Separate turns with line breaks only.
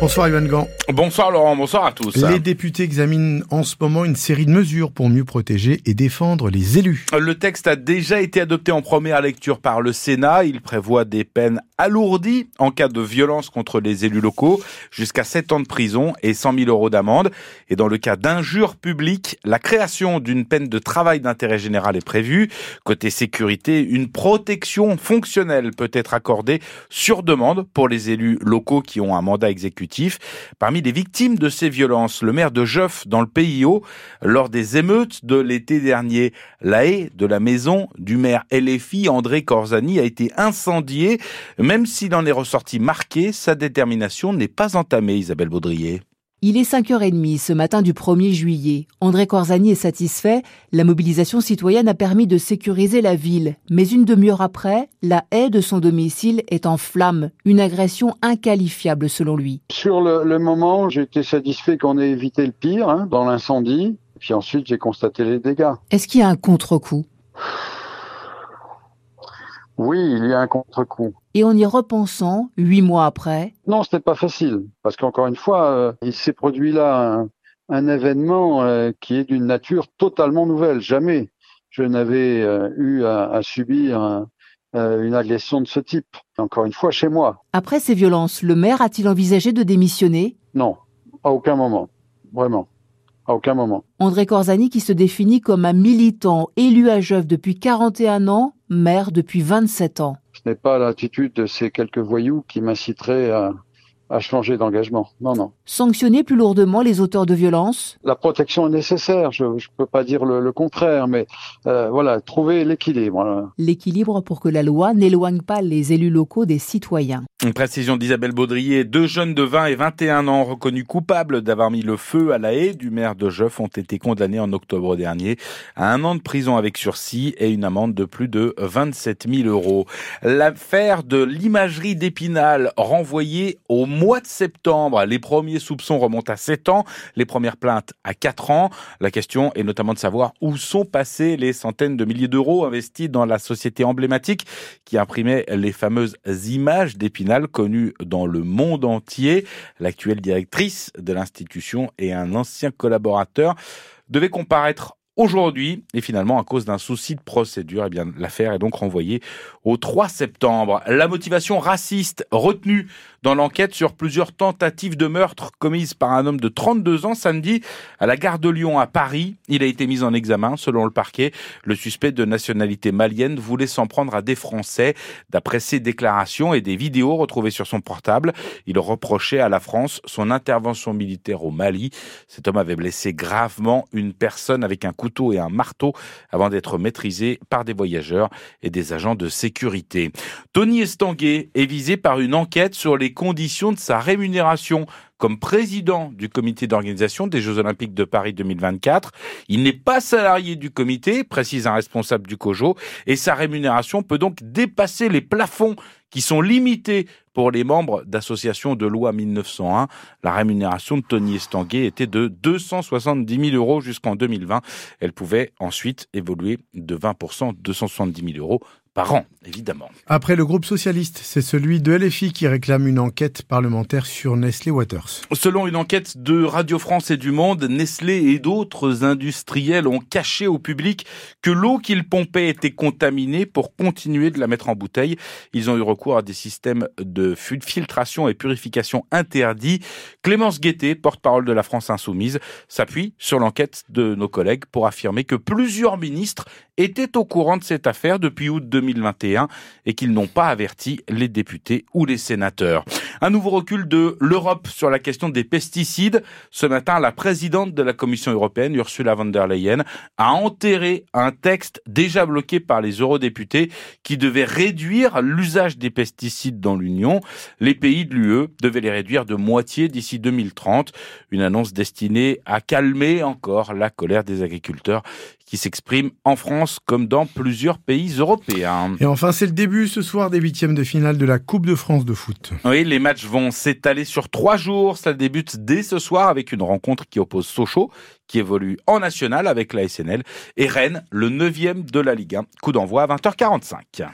Bonsoir Yvan Gant.
Bonsoir Laurent, bonsoir à tous.
Les députés examinent en ce moment une série de mesures pour mieux protéger et défendre les élus.
Le texte a déjà été adopté en première lecture par le Sénat. Il prévoit des peines alourdies en cas de violence contre les élus locaux, jusqu'à 7 ans de prison et 100 000 euros d'amende. Et dans le cas d'injures publiques, la création d'une peine de travail d'intérêt général est prévue. Côté sécurité, une protection fonctionnelle peut être accordée sur demande pour les élus locaux qui ont un mandat exécutif Parmi les victimes de ces violences, le maire de Joff dans le Pays Haut, lors des émeutes de l'été dernier, la haie de la maison du maire LFI André Corzani a été incendiée. Même s'il en est ressorti marqué, sa détermination n'est pas entamée, Isabelle Baudrier.
Il est 5h30 ce matin du 1er juillet. André Corzani est satisfait. La mobilisation citoyenne a permis de sécuriser la ville. Mais une demi-heure après, la haie de son domicile est en flammes. Une agression inqualifiable selon lui.
Sur le, moment, j'ai été satisfait qu'on ait évité le pire hein, dans l'incendie. Puis ensuite, j'ai constaté les dégâts.
Est-ce qu'il y a un contre-coup?
Oui, il y a un contre-coup.
Et en y repensant, huit mois après?
Non, c'était pas facile, parce qu'encore une fois, euh, il s'est produit là un, événement euh, qui est d'une nature totalement nouvelle. Jamais je n'avais euh, eu à, subir une agression de ce type. Encore une fois, chez moi.
Après ces violences, le maire a-t-il envisagé de démissionner?
Non, à aucun moment. Vraiment. À aucun moment.
André Corzani, qui se définit comme un militant élu à Jeuve depuis 41 ans, maire depuis 27 ans.
Ce n'est pas l'attitude de ces quelques voyous qui m'inciteraient à, à changer d'engagement. Non, non.
Sanctionner plus lourdement les auteurs de violences?
La protection est nécessaire, je ne peux pas dire le, contraire, mais euh, voilà, trouver l'équilibre.
L'équilibre pour que la loi n'éloigne pas les élus locaux des citoyens.
Une précision d'Isabelle Baudrier, deux jeunes de 20 et 21 ans reconnus coupables d'avoir mis le feu à la haie du maire de Jeuf ont été condamnés en octobre dernier à un an de prison avec sursis et une amende de plus de 27 000 euros. L'affaire de l'imagerie d'Épinal renvoyée au mois de septembre. Les premiers soupçons remontent à 7 ans, les premières plaintes à 4 ans. La question est notamment de savoir où sont passés les centaines de milliers d'euros investis dans la société emblématique qui imprimait les fameuses images d'Épinal connues dans le monde entier. L'actuelle directrice de l'institution et un ancien collaborateur devaient comparaître aujourd'hui. Et finalement, à cause d'un souci de procédure, eh bien, l'affaire est donc renvoyée au 3 septembre. La motivation raciste retenue dans l'enquête sur plusieurs tentatives de meurtre commises par un homme de 32 ans samedi à la gare de Lyon à Paris. Il a été mis en examen selon le parquet. Le suspect de nationalité malienne voulait s'en prendre à des Français. D'après ses déclarations et des vidéos retrouvées sur son portable, il reprochait à la France son intervention militaire au Mali. Cet homme avait blessé gravement une personne avec un couteau et un marteau avant d'être maîtrisé par des voyageurs et des agents de sécurité. Tony Estanguet est visé par une enquête sur les conditions de sa rémunération comme président du comité d'organisation des Jeux Olympiques de Paris 2024. Il n'est pas salarié du comité, précise un responsable du COJO, et sa rémunération peut donc dépasser les plafonds qui sont limités pour les membres d'associations de loi 1901. La rémunération de Tony Estanguet était de 270 000 euros jusqu'en 2020. Elle pouvait ensuite évoluer de 20%, 270 000 euros par an, évidemment.
Après le groupe socialiste, c'est celui de LFI qui réclame une enquête parlementaire sur Nestlé Waters.
Selon une enquête de Radio France et du Monde, Nestlé et d'autres industriels ont caché au public que l'eau qu'ils pompaient était contaminée pour continuer de la mettre en bouteille. Ils ont eu recours à des systèmes de filtration et purification interdits. Clémence Guettet, porte-parole de la France Insoumise, s'appuie sur l'enquête de nos collègues pour affirmer que plusieurs ministres étaient au courant de cette affaire depuis août 2021 et qu'ils n'ont pas averti les députés ou les sénateurs. Un nouveau recul de l'Europe sur la question des pesticides. Ce matin, la présidente de la Commission européenne, Ursula von der Leyen, a enterré un texte déjà bloqué par les eurodéputés qui devait réduire l'usage des pesticides dans l'Union. Les pays de l'UE devaient les réduire de moitié d'ici 2030. Une annonce destinée à calmer encore la colère des agriculteurs qui s'expriment en France comme dans plusieurs pays européens.
Et enfin, c'est le début ce soir des huitièmes de finale de la Coupe de France de foot.
Oui, les matchs vont s'étaler sur trois jours. Ça débute dès ce soir avec une rencontre qui oppose Sochaux, qui évolue en national avec la SNL, et Rennes, le neuvième de la Ligue 1. Coup d'envoi à 20h45.